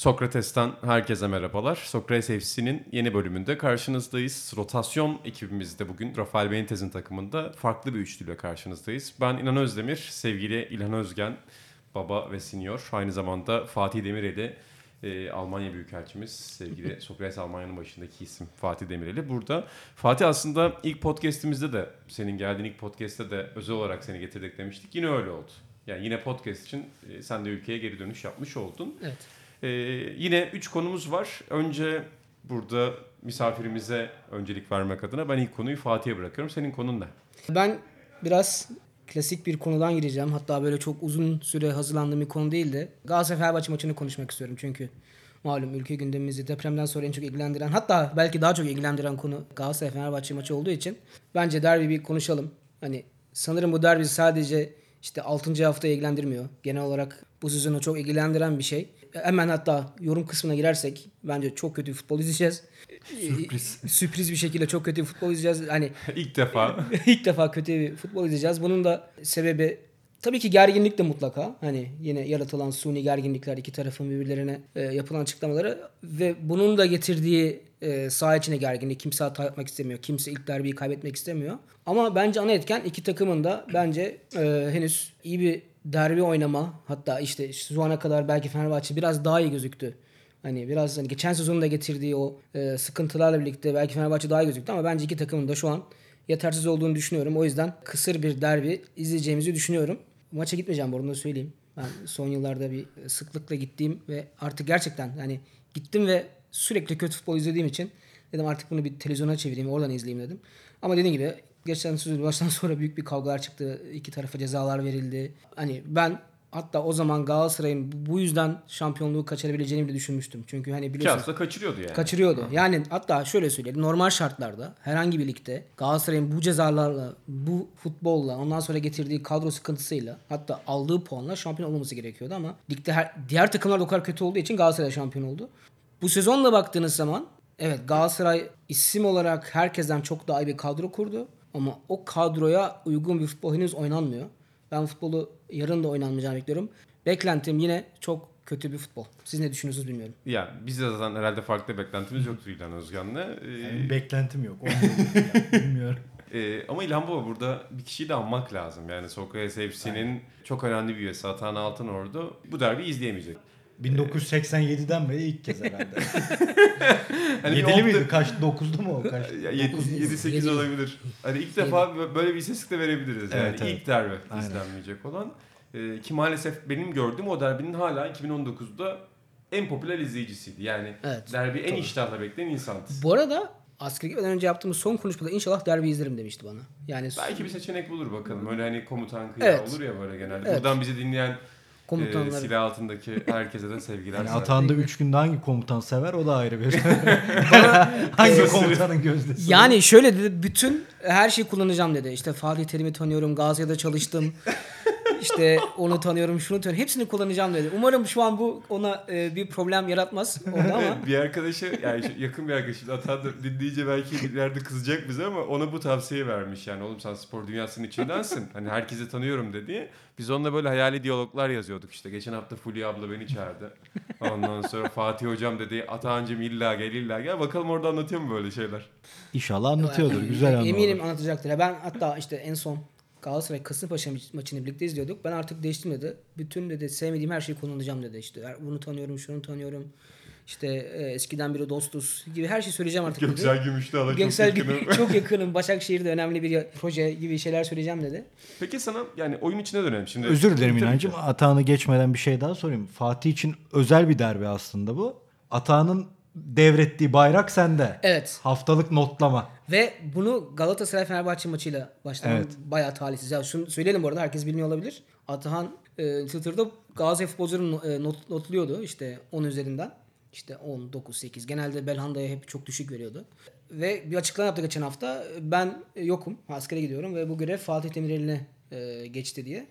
Sokrates'ten herkese merhabalar. Sokrates FC'nin yeni bölümünde karşınızdayız. Rotasyon ekibimizde bugün Rafael Benitez'in takımında farklı bir üçlüyle karşınızdayız. Ben İlhan Özdemir, sevgili İlhan Özgen, baba ve senior. Aynı zamanda Fatih Demireli, e, Almanya Büyükelçimiz, sevgili Sokrates Almanya'nın başındaki isim Fatih Demireli. Burada Fatih aslında ilk podcast'imizde de, senin geldiğin ilk podcast'te de özel olarak seni getirdik demiştik. Yine öyle oldu. Yani yine podcast için e, sen de ülkeye geri dönüş yapmış oldun. Evet. Ee, yine 3 konumuz var. Önce burada misafirimize öncelik vermek adına ben ilk konuyu Fatih'e bırakıyorum. Senin konun ne? Ben biraz klasik bir konudan gireceğim. Hatta böyle çok uzun süre hazırlandığım bir konu değil de Galatasaray Fenerbahçe maçını konuşmak istiyorum çünkü malum ülke gündemimizi depremden sonra en çok ilgilendiren hatta belki daha çok ilgilendiren konu Galatasaray Fenerbahçe maçı olduğu için bence derbi bir konuşalım. Hani sanırım bu derbi sadece işte 6. haftayı ilgilendirmiyor. Genel olarak bu sezonu çok ilgilendiren bir şey. Hemen hatta yorum kısmına girersek bence çok kötü futbol izleyeceğiz. Sürpriz. Sürpriz bir şekilde çok kötü futbol izleyeceğiz. Hani İlk defa İlk defa kötü bir futbol izleyeceğiz. Bunun da sebebi tabii ki gerginlik de mutlaka. Hani yine yaratılan suni gerginlikler iki tarafın birbirlerine e, yapılan açıklamaları ve bunun da getirdiği e, saha içine gerginlik. Kimse hata yapmak istemiyor. Kimse ilk derbiyi kaybetmek istemiyor. Ama bence ana etken iki takımın da bence e, henüz iyi bir derbi oynama. Hatta işte şu ana kadar belki Fenerbahçe biraz daha iyi gözüktü. Hani biraz hani geçen sezonun da getirdiği o e, sıkıntılarla birlikte belki Fenerbahçe daha iyi gözüktü ama bence iki takımın da şu an yetersiz olduğunu düşünüyorum. O yüzden kısır bir derbi izleyeceğimizi düşünüyorum. Maça gitmeyeceğim bu arada onu söyleyeyim. Ben son yıllarda bir sıklıkla gittiğim ve artık gerçekten hani gittim ve sürekli kötü futbol izlediğim için dedim artık bunu bir televizyona çevireyim oradan izleyeyim dedim. Ama dediğim gibi geçen sezon baştan sonra büyük bir kavgalar çıktı. İki tarafa cezalar verildi. Hani ben hatta o zaman Galatasaray'ın bu yüzden şampiyonluğu kaçırabileceğini bile düşünmüştüm. Çünkü hani biliyorsun hafta kaçırıyordu yani. kaçırıyordu. Yani hatta şöyle söyleyelim. Normal şartlarda herhangi bir ligde Galatasaray'ın bu cezalarla, bu futbolla, ondan sonra getirdiği kadro sıkıntısıyla hatta aldığı puanla şampiyon olması gerekiyordu ama ligde her, diğer takımlar da o kadar kötü olduğu için Galatasaray şampiyon oldu. Bu sezonla baktığınız zaman evet Galatasaray isim olarak herkesten çok daha iyi bir kadro kurdu ama o kadroya uygun bir futbol henüz oynanmıyor. Ben futbolu yarın da oynanmayacağını bekliyorum. Beklentim yine çok kötü bir futbol. Siz ne düşünüyorsunuz bilmiyorum. Yani biz de zaten herhalde farklı beklentimiz yoktu İlhan Özgen'le. Ee, Yani beklentim yok. Bilmiyorum. e, ama İlhan Baba burada bir kişiyi de anmak lazım. Yani Sokrates FC'nin çok önemli bir üyesi Atan Altınordu bu derbi izleyemeyecek. 1987'den beri ilk kez herhalde. Hani Yedili miydi? Kaç? Dokuzlu mu o? Kaç? 7-8 Yedi. olabilir. Hani ilk defa böyle bir istatistik de verebiliriz. Yani Evet, evet. ilk derbi Aynen. izlenmeyecek olan. Ee, ki maalesef benim gördüğüm o derbinin hala 2019'da en popüler izleyicisiydi. Yani Evet, derbi en iştahla bekleyen insandı. Bu arada askere gitmeden önce yaptığımız son konuşmada inşallah derbi izlerim demişti bana. Yani Belki bir seçenek bulur bakalım. Öyle hani komutan kıyağı Evet. olur ya böyle genelde. Evet. Buradan bizi dinleyen e, komutanlar. silah altındaki herkese de sevgiler. Yani. Atağında 3 günde hangi komutan sever o da ayrı bir. hangi komutanın gözdesi? yani şöyle dedi bütün her şeyi kullanacağım dedi. İşte Fatih Terim'i tanıyorum, Galatasaray'da çalıştım. İşte onu tanıyorum, şunu tanıyorum. Hepsini kullanacağım dedi. Umarım şu an bu ona e, bir problem yaratmaz orada ama bir arkadaşı yani yakın bir arkadaşı Atan da dinleyince belki ileride kızacak bize ama ona bu tavsiye vermiş yani oğlum sen spor dünyasının içindensin hani herkesi tanıyorum dedi. Biz onunla böyle hayali diyaloglar yazıyorduk işte geçen hafta Fulya abla beni çağırdı. Ondan sonra Fatih hocam dedi Atancım illa gel illa gel bakalım orada anlatıyor mu böyle şeyler? İnşallah anlatıyordur. Güzel anı eminim anlatacaktır. Ben hatta işte en son Galatasaray Kasımpaşa maçını birlikte izliyorduk. Ben artık değiştim dedi. Bütün dedi sevmediğim her şeyi kullanacağım dedi. İşte bunu tanıyorum, şunu tanıyorum. İşte e, eskiden biri dostuz gibi her şeyi söyleyeceğim artık dedi. Göksel Gümüşlü'ye çok Göksel yakınım. çok yakınım. Başakşehir'de önemli bir proje gibi şeyler söyleyeceğim dedi. Peki sana yani oyun içine dönelim şimdi. Özür dilerim İnancım. Atağını geçmeden bir şey daha sorayım. Fatih için özel bir derbi aslında bu. Atağının devrettiği bayrak sende. Evet. Haftalık notlama. Ve bunu Galatasaray Fenerbahçe maçıyla başlayan Evet. bayağı talihsiz. Ya şunu söyleyelim bu arada herkes bilmiyor olabilir. Atahan e, Twitter'da Galatasaray futbolcularını e, not, notluyordu işte 10 üzerinden. İşte 10, 9, 8. Genelde Belhanda'ya hep çok düşük veriyordu. Ve bir açıklama yaptı geçen hafta. Ben yokum. Askere gidiyorum ve bu görev Fatih Demirel'ine e, geçti diye.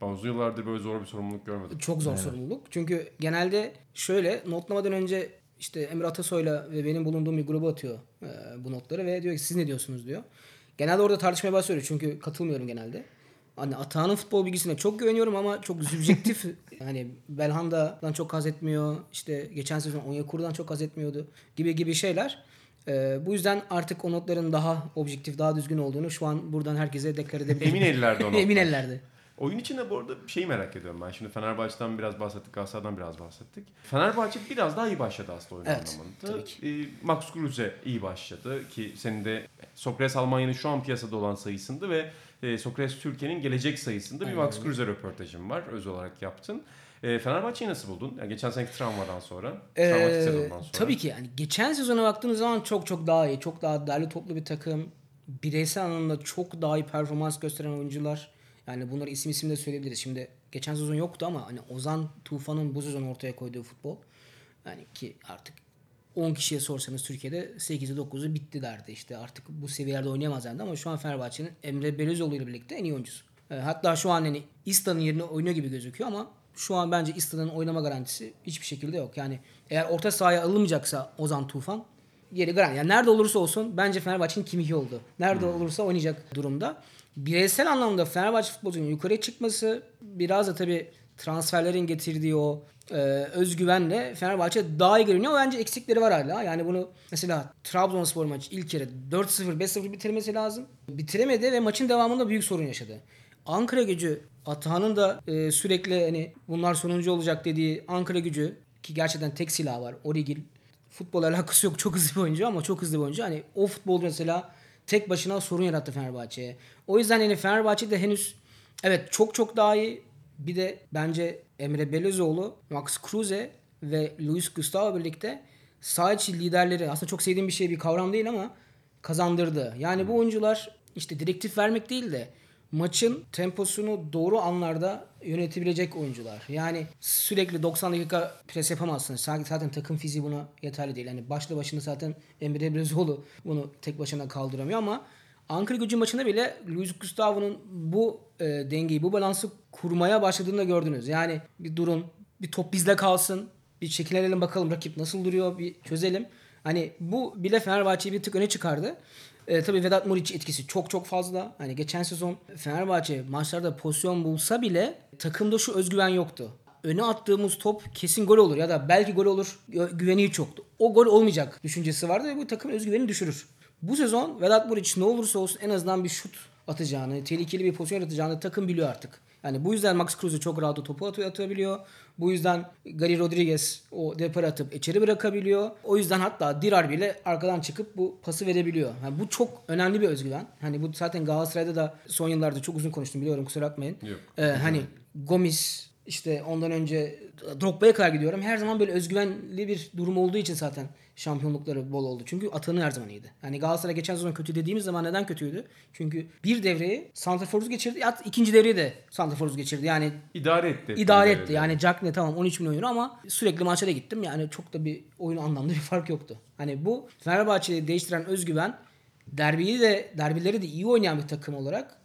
Ben uzun yıllardır böyle zor bir sorumluluk görmedim. Çok zor sorumluluk. Çünkü genelde şöyle notlamadan önce işte Emre Atasoy'la ve benim bulunduğum bir gruba atıyor e, bu notları ve diyor ki siz ne diyorsunuz diyor. Genelde orada tartışmaya başlıyor çünkü katılmıyorum genelde. Hani Atahan'ın futbol bilgisine çok güveniyorum ama çok subjektif. hani Belhanda'dan çok haz etmiyor. İşte geçen sezon Onyekuru'dan çok haz etmiyordu gibi gibi şeyler. E, bu yüzden artık o notların daha objektif, daha düzgün olduğunu şu an buradan herkese deklar edebilirim. Emin ellerde o notlar. Emin ellerde. Oyun içinde bu arada şeyi merak ediyorum ben. Şimdi Fenerbahçe'den biraz bahsettik, Galatasaray'dan biraz bahsettik. Fenerbahçe biraz daha iyi başladı aslında oyun Evet, anlamında. Ee, Max Kruse iyi başladı ki senin de Sokrates Almanya'nın şu an piyasada olan sayısında ve e, Sokrates Türkiye'nin gelecek sayısında bir Max. Kruse röportajın var. Öz olarak yaptın. E, Fenerbahçe'yi nasıl buldun? Yani geçen seneki travmadan sonra, travmatik Ee, sezondan sonra. tabii ki yani geçen sezona baktığınız zaman çok çok daha iyi. Çok daha derli toplu bir takım. Bireysel anlamda çok daha iyi performans gösteren oyuncular. Yani bunları isim isim de söyleyebiliriz. Şimdi geçen sezon yoktu ama hani Ozan Tufan'ın bu sezon ortaya koyduğu futbol. Yani ki artık 10 kişiye sorsanız Türkiye'de 8'i 9'u bitti derdi. İşte artık bu seviyelerde oynayamaz derdi ama şu an Fenerbahçe'nin Emre Belözoğlu ile birlikte en iyi oyuncusu. Ee, hatta şu an hani İsta'nın yerine oynuyor gibi gözüküyor ama şu an bence İsta'nın oynama garantisi hiçbir şekilde yok. Yani eğer orta sahaya alınmayacaksa Ozan Tufan geri garanti. Yani nerede olursa olsun bence Fenerbahçe'nin Kimihi oldu. Nerede olursa oynayacak durumda. Bireysel anlamda Fenerbahçe futbolcunun yukarıya çıkması biraz da tabii transferlerin getirdiği o e, özgüvenle Fenerbahçe daha iyi görünüyor. Bence eksikleri var hala. Yani bunu mesela Trabzonspor maçı ilk kere 4-0 5-0 bitirmesi lazım. Bitiremedi ve maçın devamında büyük sorun yaşadı. Ankara gücü Atahan'ın da e, sürekli hani bunlar sonuncu olacak dediği Ankara gücü ki gerçekten tek silah var. Origil futbol alakası yok. Çok hızlı bir oyuncu ama çok hızlı bir oyuncu. Hani o futbolcu mesela tek başına sorun yarattı Fenerbahçe'ye. O yüzden hani Fenerbahçe de henüz evet çok çok daha iyi. Bir de bence Emre Belözoğlu, Max Kruse ve Luis Gustavo birlikte sağ içi liderleri aslında çok sevdiğim bir şey bir kavram değil ama kazandırdı. Yani bu oyuncular işte direktif vermek değil de maçın temposunu doğru anlarda yönetebilecek oyuncular. Yani sürekli 90 dakika pres yapamazsınız. Zaten takım fiziği buna yeterli değil. Yani başlı başına zaten Emre Belözoğlu bunu tek başına kaldıramıyor ama Ankara gücü maçında bile Luis Gustavo'nun bu e, dengeyi, bu balansı kurmaya başladığını da gördünüz. Yani bir durun, bir top bizde kalsın, bir çekilelim bakalım rakip nasıl duruyor, bir çözelim. Hani bu bile Fenerbahçe'yi bir tık öne çıkardı. E, tabii Vedat Muriç etkisi çok çok fazla. Hani geçen sezon Fenerbahçe maçlarda pozisyon bulsa bile takımda şu özgüven yoktu. Öne attığımız top kesin gol olur ya da belki gol olur gü- güveni hiç yoktu. O gol olmayacak düşüncesi vardı ve bu takımın özgüvenini düşürür. Bu sezon Vedat Muriç ne olursa olsun en azından bir şut atacağını, tehlikeli bir pozisyon yaratacağını takım biliyor artık. Yani bu yüzden Max Kruse çok rahat o topu atıyor, atabiliyor. Bu yüzden Gary Rodriguez o depar atıp içeri bırakabiliyor. O yüzden hatta Dirar bile arkadan çıkıp bu pası verebiliyor. Yani bu çok önemli bir özgüven. Hani bu zaten Galatasaray'da da son yıllarda çok uzun konuştum biliyorum kusura bakmayın. Yok. Ee, hani Gomis işte ondan önce Drogba'ya kadar gidiyorum. Her zaman böyle özgüvenli bir durum olduğu için zaten şampiyonlukları bol oldu. Çünkü Atan'ı her zaman iyiydi. Yani Galatasaray geçen sezon kötü dediğimiz zaman neden kötüydü? Çünkü bir devreyi Santrafor'uz geçirdi. At ikinci devreyi de Santrafor'uz geçirdi. Yani İdare etti. idare etti. de. Yani Jack ne tamam 13 bin oyunu ama sürekli maçlara gittim. Yani çok da bir oyun anlamda bir fark yoktu. Hani bu Fenerbahçe'yi değiştiren özgüven derbiyi de derbileri de iyi oynayan bir takım olarak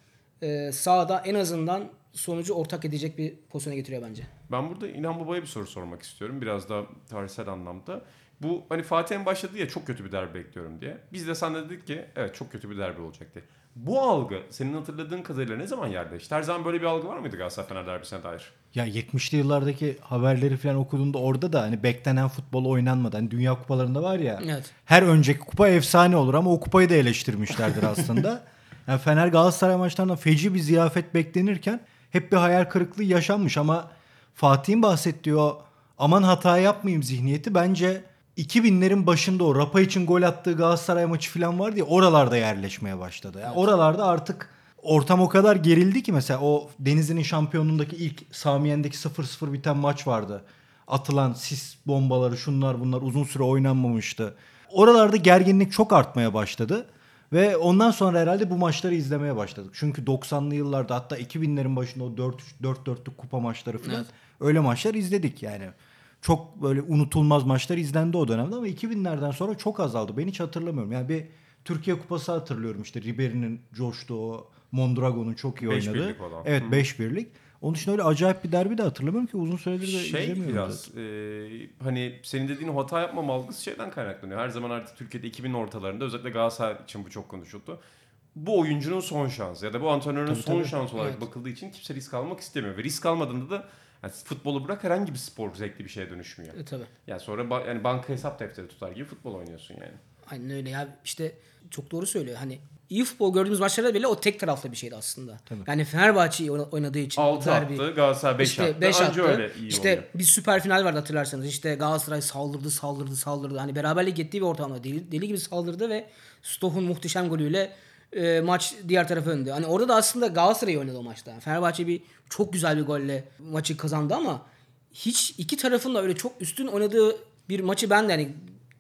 e, sahada en azından sonucu ortak edecek bir pozisyona getiriyor bence. Ben burada İlhan Baba'ya bir soru sormak istiyorum. Biraz da tarihsel anlamda. Bu hani Fatih'in başladı ya çok kötü bir derbi bekliyorum diye. Biz de sana dedik ki evet çok kötü bir derbi olacak diye. Bu algı senin hatırladığın kadarıyla ne zaman yerleşti? Her zaman böyle bir algı var mıydı Galatasaray Fener derbisine dair? Ya 70'li yıllardaki haberleri falan okuduğunda orada da hani beklenen futbol oynanmadı. Hani Dünya Kupalarında var ya. Evet. Her önceki kupa efsane olur ama o kupayı da eleştirmişlerdir aslında. yani Fener Galatasaray maçlarında feci bir ziyafet beklenirken hep bir hayal kırıklığı yaşanmış ama Fatih'in bahsettiği o aman hata yapmayayım zihniyeti bence 2000'lerin başında o Rapa için gol attığı Galatasaray maçı falan vardı ya oralarda yerleşmeye başladı. Yani oralarda artık ortam o kadar gerildi ki mesela o Denizli'nin şampiyonluğundaki ilk Samiyen'deki 0-0 biten maç vardı. Atılan sis bombaları şunlar bunlar uzun süre oynanmamıştı. Oralarda gerginlik çok artmaya başladı. Ve ondan sonra herhalde bu maçları izlemeye başladık. Çünkü 90'lı yıllarda hatta 2000'lerin başında o 4 4-4'lük kupa maçları falan öyle maçlar izledik yani. Çok böyle unutulmaz maçlar izlendi o dönemde ama 2000'lerden sonra çok azaldı. Ben hiç hatırlamıyorum. Yani bir Türkiye Kupası hatırlıyorum işte Ribery'nin coştuğu, Mondragon'un çok iyi Beş oynadığı. olan. Evet 5 birlik. Onun için öyle acayip bir derbi de hatırlamıyorum ki uzun süredir de Şey izlemiyorum. biraz zaten. e, hani senin dediğin o hata yapmam algısı şeyden kaynaklanıyor. Her zaman artık Türkiye'de 2000 ortalarında özellikle Galatasaray için bu çok konuşuldu. Bu oyuncunun son şansı ya da bu antrenörün Tabii, son tabii. şansı olarak Evet. bakıldığı için kimse risk almak istemiyor. Ve risk almadığında da yani futbolu bırak herhangi bir spor zevkli bir şeye dönüşmüyor. E, tabii. Yani sonra ba- yani banka hesap defteri tutar gibi futbol oynuyorsun yani. Aynen öyle ya işte çok doğru söylüyor. Hani iyi futbol gördüğümüz maçlarda bile o tek taraflı bir şeydi aslında. Yani Fenerbahçe iyi oyna- oynadığı için 6 derbi. attı, Galatasaray 5 işte attı. beş Anca attı. öyle iyi işte oluyor. bir süper final vardı hatırlarsanız. İşte Galatasaray saldırdı, saldırdı, saldırdı. Hani beraberlik gittiği bir ortamda deli, deli gibi saldırdı ve Stoh'un muhteşem golüyle e, maç diğer tarafa döndü. Hani orada da aslında Galatasaray oynadı o maçta. Fenerbahçe bir çok güzel bir golle maçı kazandı ama hiç iki tarafın da öyle çok üstün oynadığı bir maçı ben de hani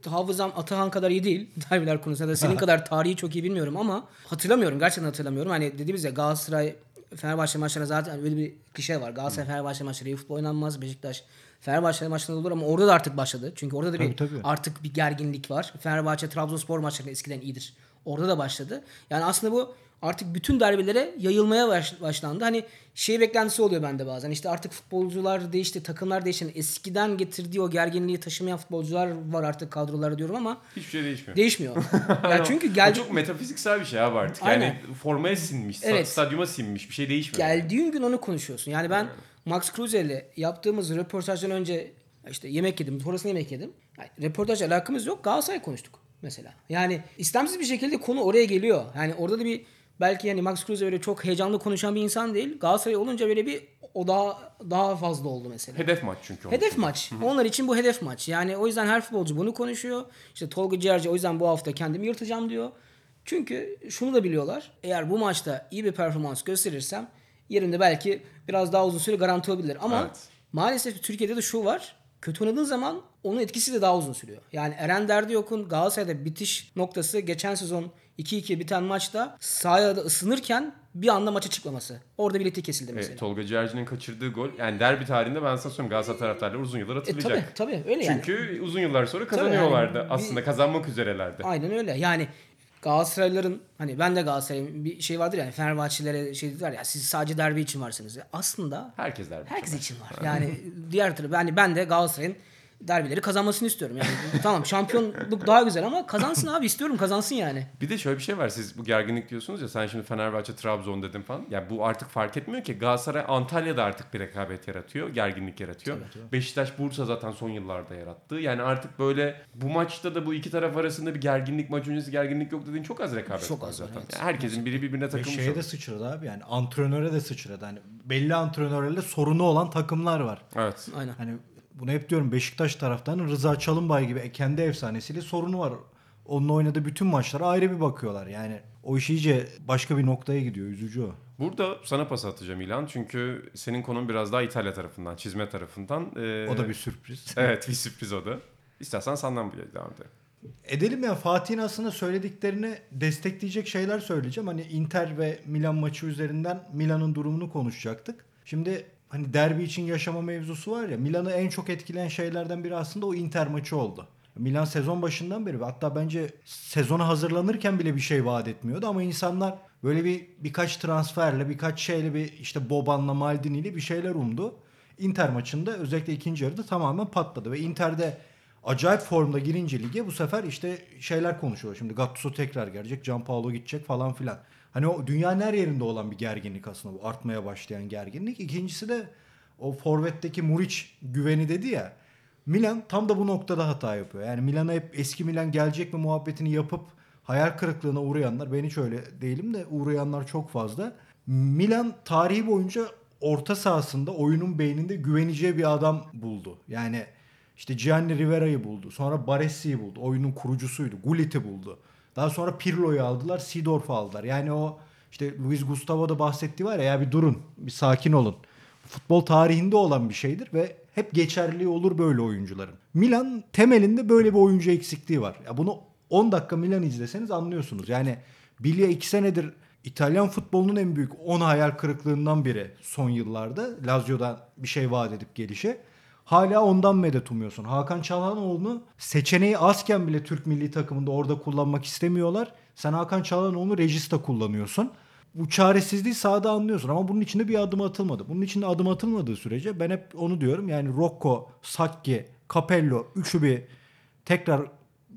hafızam Atahan kadar iyi değil derbiler konusunda da senin kadar tarihi çok iyi bilmiyorum ama hatırlamıyorum gerçekten hatırlamıyorum. Hani dediğimiz ya Galatasaray Fenerbahçe maçlarında zaten öyle bir klişe var. Galatasaray Fenerbahçe maçları iyi futbol oynanmaz. Beşiktaş Fenerbahçe maçlarında olur ama orada da artık başladı. Çünkü orada da bir Tabii, tabii. artık bir gerginlik var. Fenerbahçe Trabzonspor maçlarında eskiden iyidir. Orada da başladı. Yani aslında bu artık bütün derbilere yayılmaya baş- başlandı. Hani şey beklentisi oluyor bende bazen. İşte artık futbolcular değişti, takımlar değişti. Yani Eskiden getirdiği o gerginliği taşımayan futbolcular var artık kadrolara diyorum ama Hiçbir şey değişmiyor. değişmiyor. ya çünkü geldi çok metafiziksel bir şey abi artık. Aynen. Yani formaya sinmiş, Evet. stadyuma sinmiş bir şey değişmiyor. geldiğin gün onu konuşuyorsun. Yani ben Max Kruse ile yaptığımız röportajdan önce işte yemek yedim. Sonrasında yemek yedim. Yani röportaj alakamız yok. Galatasaray konuştuk mesela. Yani istemsiz bir şekilde konu oraya geliyor. Yani orada da bir belki yani Max Kruse öyle çok heyecanlı konuşan bir insan değil. Galatasaray olunca böyle bir o daha daha fazla oldu mesela. Hedef maç çünkü. onun Hedef için. maç. Onlar için bu hedef maç. Yani o yüzden her futbolcu bunu konuşuyor. İşte Tolga Ciğerci o yüzden bu hafta kendimi yırtacağım diyor. Çünkü şunu da biliyorlar. Eğer bu maçta iyi bir performans gösterirsem yerimde belki biraz daha uzun süre garanti olabilir. Ama Evet. maalesef Türkiye'de de şu var. Kötü oynadığın zaman onun etkisi de daha uzun sürüyor. Yani Eren Derdiyok'un Galatasaray'da bitiş noktası geçen sezon 2-2 biten maçta sahada ısınırken bir anda maça çıkmaması. Orada bileti kesildi mesela. Evet, Tolga Ciğerci'nin kaçırdığı gol. Yani derbi tarihinde ben sana söyleyeyim Galatasaray taraftarları uzun yıllar E, hatırlayacak. tabii tabii öyle yani. Çünkü uzun yıllar sonra kazanıyorlardı. yani bir- Aslında kazanmak üzerelerdi. Aynen öyle. Yani Galatasaraylıların hani ben de Galatasaray'ın bir şey vardır yani Fenerbahçelilere şey dediler ya siz sadece derbi için varsınız. Ya Aslında Herkes derbi. herkes için var. Yani diğer türlü yani ben de Galatasaray'ın derbileri kazanmasını istiyorum. Yani tamam şampiyonluk daha güzel ama kazansın abi istiyorum kazansın yani. Bir de şöyle bir şey var. Siz bu gerginlik diyorsunuz ya. Sen şimdi Fenerbahçe, Trabzon dedim falan. Ya bu artık fark etmiyor ki. Galatasaray Antalya'da artık bir rekabet yaratıyor. Gerginlik yaratıyor. Beşiktaş, Bursa zaten son yıllarda yarattı. Yani artık böyle bu maçta da bu iki taraf arasında bir gerginlik, maç öncesi gerginlik yok dediğin çok az rekabet Çok az zaten. evet. Yani herkesin biri birbirine Ve takılmış. şeye oluyor. de sıçradı abi yani antrenöre de sıçradı. Hani belli antrenörlerle sorunu olan takımlar var. Evet. Aynen. Hani bunu hep diyorum Beşiktaş taraftarının Rıza Çalınbay gibi kendi efsanesiyle sorunu var. Onunla oynadığı bütün maçlara ayrı bir bakıyorlar. Yani o iş iyice başka bir noktaya gidiyor. Üzücü o. Burada sana pas atacağım İlhan. Çünkü senin konun biraz daha İtalya tarafından, çizme tarafından. Ee, O da bir sürpriz. Evet bir sürpriz o da. İstersen senden bir devam edelim. Edelim ya Fatih'in aslında söylediklerini destekleyecek şeyler söyleyeceğim. Hani Inter ve Milan maçı üzerinden Milan'ın durumunu konuşacaktık. Şimdi hani derbi için yaşama mevzusu var ya Milan'ı en çok etkileyen şeylerden biri aslında o Inter maçı oldu. Milan sezon başından beri ve hatta bence sezona hazırlanırken bile bir şey vaat etmiyordu ama insanlar böyle bir birkaç transferle birkaç şeyle bir işte Boban'la Maldini'yle bir şeyler umdu. Inter maçında özellikle ikinci yarıda tamamen patladı ve Inter'de acayip formda girince lige bu sefer işte şeyler konuşuyor. Şimdi Gattuso tekrar gelecek, Gianpaolo gidecek falan filan. Hani o dünyanın her yerinde olan bir gerginlik aslında bu artmaya başlayan gerginlik. İkincisi de o forvetteki Muriç güveni dedi ya. Milan tam da bu noktada hata yapıyor. Yani Milan'a hep eski Milan gelecek mi muhabbetini yapıp hayal kırıklığına uğrayanlar ben hiç öyle değilim de uğrayanlar çok fazla. Milan tarihi boyunca orta sahasında oyunun beyninde güveneceği bir adam buldu. Yani işte Gianni Rivera'yı buldu. Sonra Baresi'yi buldu. Oyunun kurucusuydu. Gullit'i buldu. Daha sonra Pirlo'yu aldılar. Seedorf'u aldılar. Yani o işte Luis Gustavo da bahsettiği var ya, ya bir durun. Bir sakin olun. Futbol tarihinde olan bir şeydir ve hep geçerli olur böyle oyuncuların. Milan temelinde böyle bir oyuncu eksikliği var. Ya bunu 10 dakika Milan izleseniz anlıyorsunuz. Yani Bilya 2 senedir İtalyan futbolunun en büyük 10 hayal kırıklığından biri son yıllarda. Lazio'dan bir şey vaat edip gelişe. Hala ondan medet umuyorsun. Hakan Çalhanoğlu'nu seçeneği azken bile Türk milli takımında orada kullanmak istemiyorlar. Sen Hakan Çalhanoğlu'nu Regista kullanıyorsun. bu çaresizliği sahada anlıyorsun ama bunun içinde bir adım atılmadı. Bunun içinde adım atılmadığı sürece ben hep onu diyorum. Yani Rocco, Sacchi, Capello üçü bir tekrar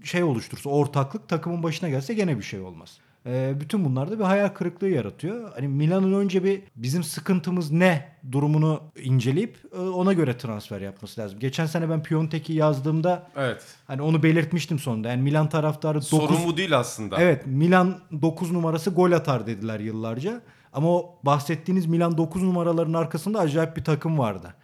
şey oluştursa ortaklık takımın başına gelse gene bir şey olmaz. Ee, bütün bunlar da bir hayal kırıklığı yaratıyor. Hani Milan'ın önce bir bizim sıkıntımız ne durumunu inceleyip e, ona göre transfer yapması lazım. Geçen sene ben Piontek'i yazdığımda Evet. hani onu belirtmiştim sonunda. Yani Milan taraftarı 9 Sorun bu değil aslında. Evet Milan 9 numarası gol atar dediler yıllarca. Ama o bahsettiğiniz Milan 9 numaraların arkasında acayip bir takım vardı.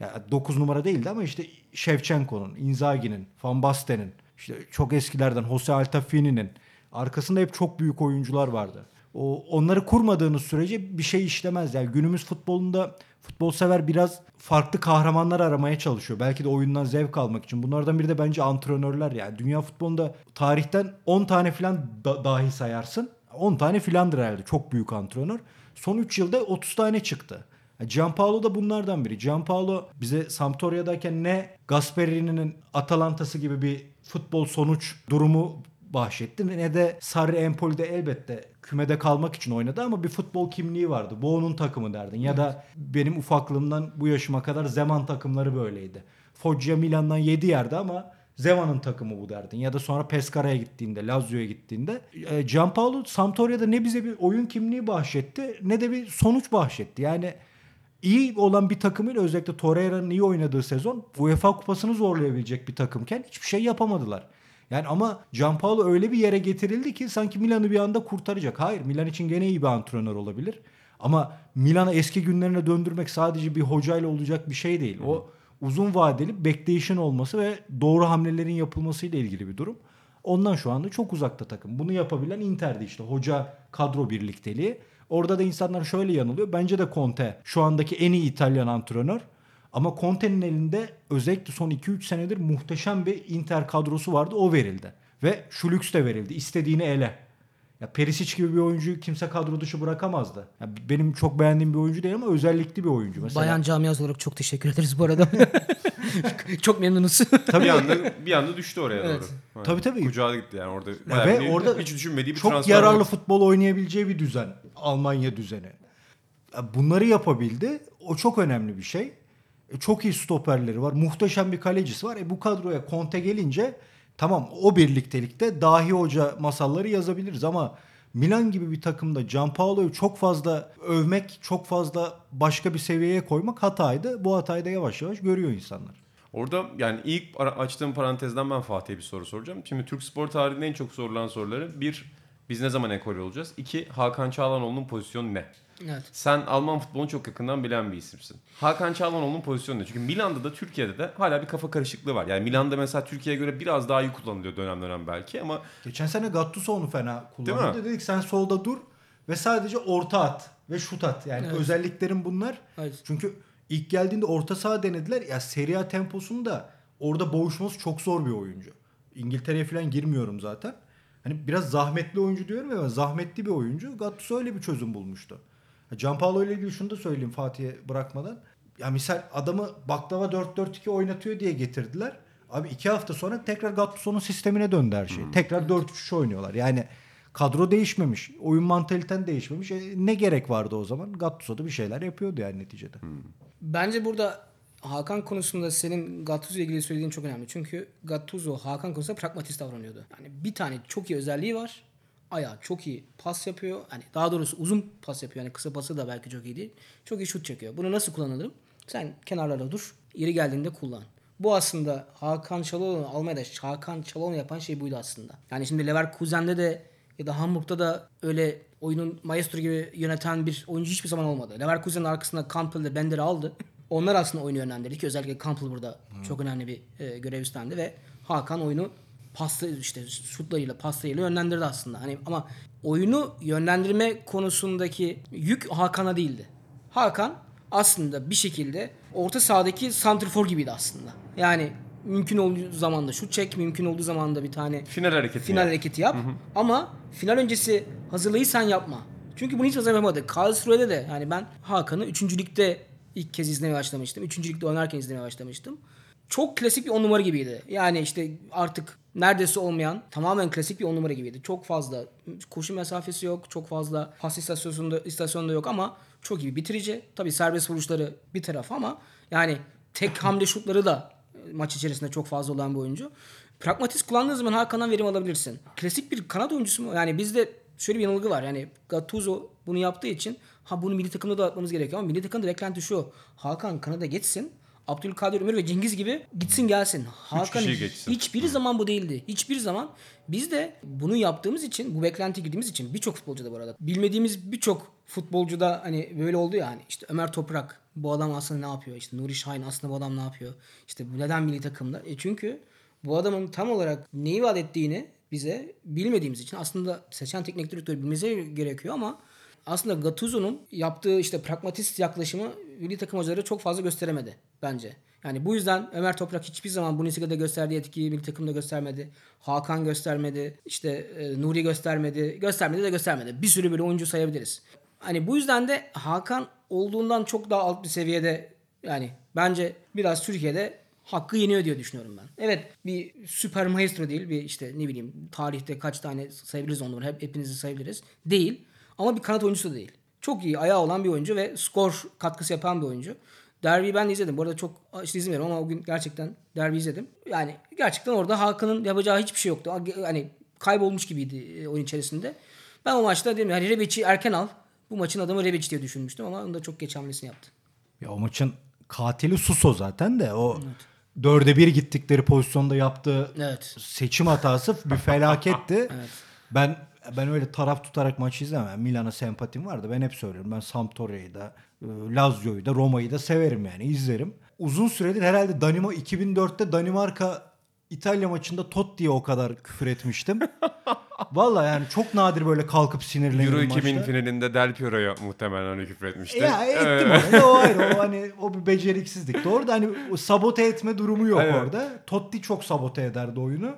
Ya 9 numara değildi ama işte Shevchenko'nun, Inzaghi'nin, Van Basten'in, işte çok eskilerden Jose Altafini'nin arkasında hep çok büyük oyuncular vardı. O onları kurmadığınız sürece bir şey işlemez. Yani günümüz futbolunda futbol sever biraz farklı kahramanlar aramaya çalışıyor. Belki de oyundan zevk almak için. Bunlardan biri de bence antrenörler yani. Dünya futbolunda tarihten 10 tane falan da- dahi sayarsın. 10 tane filandır herhalde. Çok büyük antrenör. Son 3 yılda 30 tane çıktı. Gianpaolo da bunlardan biri. Gianpaolo bize Sampdoria'dayken ne Gasperini'nin Atalanta'sı gibi bir futbol sonuç durumu bahşetti ne de Sarri Empoli'de elbette kümede kalmak için oynadı ama bir futbol kimliği vardı. Bu onun takımı derdin. Ya da benim ufaklığımdan bu yaşıma kadar Zeman takımları böyleydi. Foggia Milan'dan 7 yerde ama Zeman'ın takımı bu derdin. Ya da sonra Pescara'ya gittiğinde, Lazio'ya gittiğinde. E, Gianpaolo Sampdoria'da ne bize bir oyun kimliği bahşetti ne de bir sonuç bahşetti. Yani iyi olan bir takımıyla özellikle Torreira'nın iyi oynadığı sezon UEFA kupasını zorlayabilecek bir takımken hiçbir şey yapamadılar. Yani ama Gianpaolo öyle bir yere getirildi ki sanki Milan'ı bir anda kurtaracak. Hayır Milan için gene iyi bir antrenör olabilir. Ama Milan'ı eski günlerine döndürmek sadece bir hocayla olacak bir şey değil. O uzun vadeli bekleyişin olması ve doğru hamlelerin yapılmasıyla ilgili bir durum. Ondan şu anda çok uzakta takım. Bunu yapabilen Inter'di işte hoca kadro birlikteliği. Orada da insanlar şöyle yanılıyor. Bence de Conte şu andaki en iyi İtalyan antrenör. Ama Conte'nin elinde özellikle son 2-3 senedir muhteşem bir Inter kadrosu vardı. O verildi. Ve şu lüks de verildi. İstediğini ele. Ya Perisic gibi bir oyuncuyu kimse kadro dışı bırakamazdı. Ya benim çok beğendiğim bir oyuncu değil ama özellikli bir oyuncu. Mesela Bayan camiası olarak çok teşekkür ederiz bu arada. çok memnunuz. bir anda bir anda düştü oraya Evet. doğru. Yani Tabii, tabii. Kucağa gitti yani orada. Ya ve bir- orada hiç düşünmediği bir çok transfer yararlı var. futbol oynayabileceği bir düzen. Almanya düzeni. Ya Bunları yapabildi. O çok önemli bir şey. E, çok iyi stoperleri var. Muhteşem bir kalecisi var. E bu kadroya Conte gelince tamam o birliktelikte dahi hoca masalları yazabiliriz ama Milan gibi bir takımda Gianpaolo'yu çok fazla övmek, çok fazla başka bir seviyeye koymak hataydı. Bu hatayı da yavaş yavaş görüyor insanlar. Orada yani ilk açtığım parantezden ben Fatih'e bir soru soracağım. Şimdi Türk spor tarihinde en çok sorulan soruları bir biz ne zaman ekol olacağız? İki Hakan Çağlanoğlu'nun pozisyonu ne? Evet. Sen Alman futbolunu çok yakından bilen bir isimsin. Hakan Çağlanoğlu'nun pozisyonu ne? Çünkü Milan'da da Türkiye'de de hala bir kafa karışıklığı var. Yani Milan'da mesela Türkiye'ye göre biraz daha iyi kullanılıyor dönem dönem belki ama Geçen sene Gattuso onu fena Değil kullandı. mi? Dedik sen solda dur ve sadece orta at ve şut at. Yani Evet. özelliklerin bunlar. Evet. Çünkü ilk geldiğinde orta saha denediler. Ya Serie A temposunda orada boğuşması çok zor bir oyuncu. İngiltere'ye falan girmiyorum zaten. Hani biraz zahmetli oyuncu diyorum ya zahmetli bir oyuncu. Gattuso öyle bir çözüm bulmuştu. Gianpaolo ile ilgili şunu da söyleyeyim Fatih'e bırakmadan. Ya misal adamı baklava 4-4-2 oynatıyor diye getirdiler. Abi iki hafta sonra tekrar Gattuso'nun sistemine döndü her şey. Tekrar 4-3 oynuyorlar. Yani kadro değişmemiş. Oyun mantaliten değişmemiş. E, ne gerek vardı o zaman? Gattuso da bir şeyler yapıyordu yani neticede. Bence burada Hakan konusunda senin Gattuso ile ilgili söylediğin çok önemli. Çünkü Gattuso Hakan konusunda pragmatist davranıyordu. Yani bir tane çok iyi özelliği var. Ayağı çok iyi pas yapıyor. Hani daha doğrusu uzun pas yapıyor. Yani kısa pası da belki çok iyi değil. Çok iyi şut çekiyor. Bunu nasıl kullanırım? Sen kenarlarda dur. Yeri geldiğinde kullan. Bu aslında Hakan Çalhanoğlu Almanya'da Hakan Çalhanoğlu yapan şey buydu aslında. Yani şimdi Leverkusen'de de ya da Hamburg'da da öyle oyunun maestro gibi yöneten bir oyuncu hiçbir zaman olmadı. Leverkusen'in arkasında Campbell'le Bender'i aldı. Onlar aslında oyunu yönlendirdi ki özellikle Campbell burada çok önemli bir e, görev üstlendi ve Hakan oyunu paslı işte şutlarıyla paslarıyla yönlendirdi aslında. Hani ama oyunu yönlendirme konusundaki yük Hakan'a değildi. Hakan aslında bir şekilde orta sahadaki santrfor gibiydi aslında. Yani mümkün olduğu zaman da şut çek, mümkün olduğu zaman da bir tane final hareketi. final yani. hareketi yap. Ama final öncesi hazırlayı sen yapma. Çünkü bunu hiç zaman yapamadı. Karlsruhe'de de yani ben Hakan'ı 3. ligde ilk kez izlemeye başlamıştım. 3. ligde oynarken izlemeye başlamıştım. Çok klasik bir on numara gibiydi. Yani işte artık neredeyse olmayan tamamen klasik bir on numara gibiydi. Çok fazla koşu mesafesi yok. Çok fazla pas istasyonunda, istasyonunda yok ama çok iyi bitirici. Tabii serbest vuruşları bir taraf ama yani tek hamle şutları da e, maç içerisinde çok fazla olan bir oyuncu. Pragmatist kullandığın zaman Hakan'dan verim alabilirsin. Klasik bir kanat oyuncusu mu? Yani bizde şöyle bir yanılgı var. Yani Gattuso bunu yaptığı için ha bunu milli takımda da atmamız gerekiyor ama milli takımda beklenti şu. Hakan kanada geçsin. Abdülkadir Ömür ve Cengiz gibi gitsin gelsin. Hakan kişi geçsin. hiçbir zaman bu değildi. Hiçbir zaman. Biz de bunu yaptığımız için, bu beklenti girdiğimiz için birçok futbolcuda bu arada. Bilmediğimiz birçok futbolcuda hani böyle oldu ya hani işte Ömer Toprak bu adam aslında ne yapıyor? İşte Nuri Şahin aslında bu adam ne yapıyor? İşte neden milli takımda? E çünkü bu adamın tam olarak neyi vaat ettiğini bize bilmediğimiz için aslında seçen teknik direktörü bilmesi gerekiyor ama aslında Gattuso'nun yaptığı işte pragmatist yaklaşımı milli takım hocaları çok fazla gösteremedi bence. Yani bu yüzden Ömer Toprak hiçbir zaman Bundesliga'da gösterdiği etkiyi milli takımda göstermedi. Hakan göstermedi. işte e, Nuri göstermedi. Göstermedi de göstermedi. Bir sürü böyle oyuncu sayabiliriz. Hani bu yüzden de Hakan olduğundan çok daha alt bir seviyede yani bence biraz Türkiye'de hakkı yeniyor diye düşünüyorum ben. Evet bir süper maestro değil bir işte ne bileyim tarihte kaç tane sayabiliriz onları hep hepinizi sayabiliriz. Değil ama bir kanat oyuncusu da değil. Çok iyi ayağı olan bir oyuncu ve skor katkısı yapan bir oyuncu. Derbiyi ben de izledim. Bu arada çok işte izlemiyorum ama o gün gerçekten derbi izledim. Yani gerçekten orada Hakan'ın yapacağı hiçbir şey yoktu. Hani kaybolmuş gibiydi e, oyun içerisinde. Ben o maçta dedim hani Rebec'i erken al. Bu maçın adamı Rebec diye düşünmüştüm ama onu da çok geç hamlesini yaptı. Ya o maçın katili Suso zaten de o dörde bir gittikleri pozisyonda yaptığı Evet. seçim hatası bir felaketti. Evet. Ben ben öyle taraf tutarak maçı izlemem. Milan'a sempatim var da ben hep söylüyorum. Ben Sampdoria'yı da, e, Lazio'yu da, Roma'yı da severim yani izlerim. Uzun süredir herhalde Danima 2004'te Danimarka İtalya maçında Totti'ye o kadar küfür etmiştim. Vallahi yani çok nadir böyle kalkıp sinirlenirim Euro 2000 maçta. finalinde Del Piero'ya muhtemelen hani küfür etmişti. Ya ettim Evet. onu. O ayrı. O hani o bir beceriksizlik. Doğru da hani o sabote etme durumu yok Evet. orada. Totti çok sabote ederdi oyunu.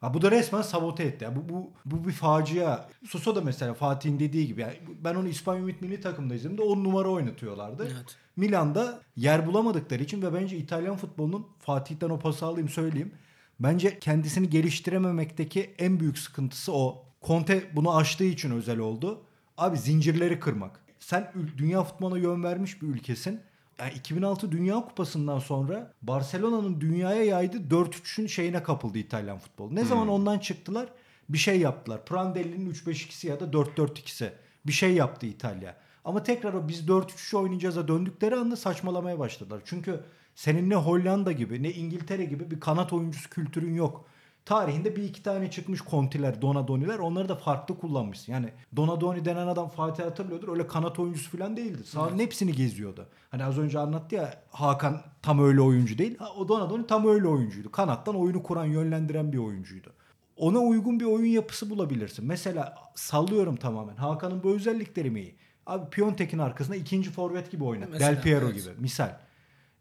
Ha, bu da resmen sabote etti. Ya bu, bu, bu bir facia. Soso da mesela Fatih'in dediği gibi. Yani ben onu İspanya Ümit Milli Takım'da izledim de 10 numara oynatıyorlardı. Evet. Milan'da yer bulamadıkları için ve bence İtalyan futbolunun Fatih'ten o pası alayım söyleyeyim. Bence kendisini geliştirememekteki en büyük sıkıntısı o. Conte bunu aştığı için özel oldu. Abi zincirleri kırmak. Sen dünya futboluna yön vermiş bir ülkesin. Yani 2006 Dünya Kupası'ndan sonra Barcelona'nın dünyaya yaydığı 4-3'ün şeyine kapıldı İtalyan futbolu. Ne zaman ondan çıktılar bir şey yaptılar. Prandelli'nin 3-5-2'si ya da 4-4-2'si. Bir şey yaptı İtalya. Ama tekrar o biz 4-3-3 oynayacağız'a döndükleri anda saçmalamaya başladılar. Çünkü senin ne Hollanda gibi ne İngiltere gibi bir kanat oyuncusu kültürün yok. Tarihinde bir iki tane çıkmış Conti'ler, Donadoni'ler onları da farklı kullanmışsın. Yani Donadoni denen adam Fatih hatırlıyordur öyle kanat oyuncusu falan değildi. Sahanın hepsini geziyordu. Hani az önce anlattı ya Hakan tam öyle oyuncu değil. Ha, o Donadoni tam öyle oyuncuydu. Kanattan oyunu kuran, yönlendiren bir oyuncuydu. Ona uygun bir oyun yapısı bulabilirsin. Mesela sallıyorum tamamen. Hakan'ın bu özellikleri mi iyi? Abi Piontek'in arkasında ikinci forvet gibi oynat. Mesela, Del Piero evet. gibi misal.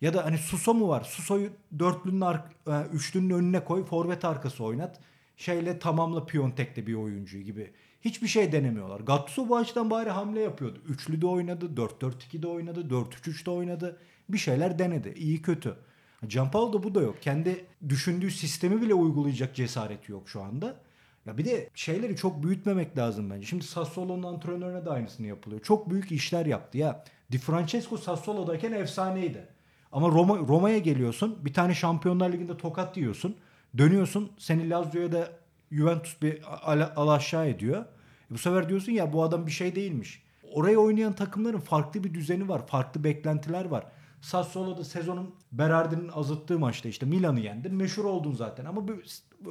Ya da hani Suso mu var? Suso'yu dörtlünün e, üçlünün önüne koy, forvet arkası oynat. Şeyle tamamla Piontek'te bir oyuncuyu gibi. Hiçbir şey denemiyorlar. Gattuso bu açıdan bari hamle yapıyordu. Üçlü de oynadı, 4-4-2'de oynadı, 4-3-3'de oynadı. Bir şeyler denedi. İyi kötü. Gianpaolo'da bu da yok. Kendi düşündüğü sistemi bile uygulayacak cesareti yok şu anda. Ya bir de şeyleri çok büyütmemek lazım bence. Şimdi Sassuolo'nun antrenörüne de aynısını yapılıyor. Çok büyük işler yaptı ya. Di Francesco Sassuolo'dayken efsaneydi. Ama Roma Roma'ya geliyorsun. Bir tane Şampiyonlar Ligi'nde tokat yiyorsun. Dönüyorsun. Seni Lazio'ya da Juventus bir al, al aşağı ediyor. E bu sefer diyorsun ya bu adam bir şey değilmiş. Oraya oynayan takımların farklı bir düzeni var. Farklı beklentiler var. Sassuolo'da sezonun Berardi'nin azıttığı maçta işte Milan'ı yendin. Meşhur oldun zaten. Ama bu,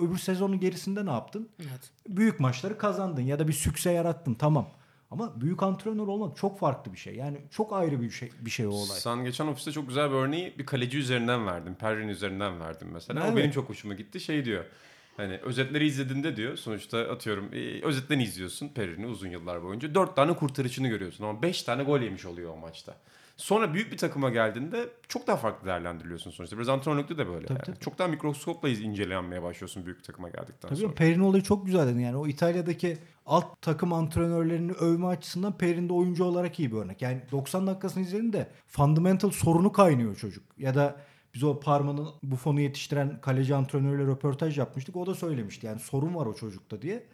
öbür sezonun gerisinde ne yaptın? Evet. Büyük maçları kazandın ya da bir sükse yarattın tamam. Ama büyük antrenör olmak çok farklı bir şey. Yani çok ayrı bir şey bir şey o olay. Sen geçen ofiste çok güzel bir örneği bir kaleci üzerinden verdin. Perrin üzerinden verdin mesela. Evet. O benim çok hoşuma gitti. Şey diyor. Hani özetleri izlediğinde diyor sonuçta atıyorum e, özetten izliyorsun Perrin'i uzun yıllar boyunca. Dört tane kurtarışını görüyorsun ama beş tane gol yemiş oluyor o maçta. Sonra büyük bir takıma geldiğinde çok daha farklı değerlendiriliyorsun sonuçta. Biraz antrenörlükte de böyle. Tabii, yani. tabii. Çok daha mikroskopla iz- incelenmeye başlıyorsun büyük bir takıma geldikten Tabii sonra. Perin olayı çok güzeldi. Yani o İtalya'daki alt takım antrenörlerini övme açısından Perin de oyuncu olarak iyi bir örnek. Yani 90 dakikasını izledin de fundamental sorunu kaynıyor çocuk. Ya da Biz o Parma'nın Buffon'u yetiştiren kaleci antrenörüyle röportaj yapmıştık. O da söylemişti yani sorun var o çocukta diye.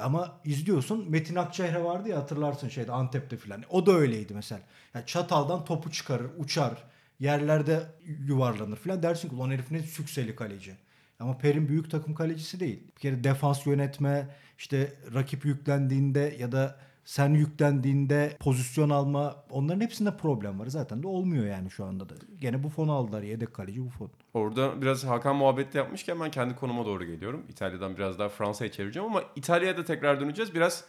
Ama izliyorsun Metin Akçehre vardı ya hatırlarsın şeyde Antep'te filan. O da öyleydi mesela. Yani çataldan topu çıkarır, uçar, yerlerde yuvarlanır filan. Dersin ki ulan herif ne sükseli kaleci. Ama Perin büyük takım kalecisi değil. Bir kere defans yönetme, işte rakip yüklendiğinde ya da sen yüklendiğinde pozisyon alma onların hepsinde problem var. Zaten de olmuyor yani şu anda da. Gene Buffon aldılar yedek kaleci Buffon. Orada biraz Hakan muhabbeti yapmışken ben kendi konuma doğru geliyorum. İtalya'dan biraz daha Fransa'ya çevireceğim ama İtalya'ya da tekrar döneceğiz. Biraz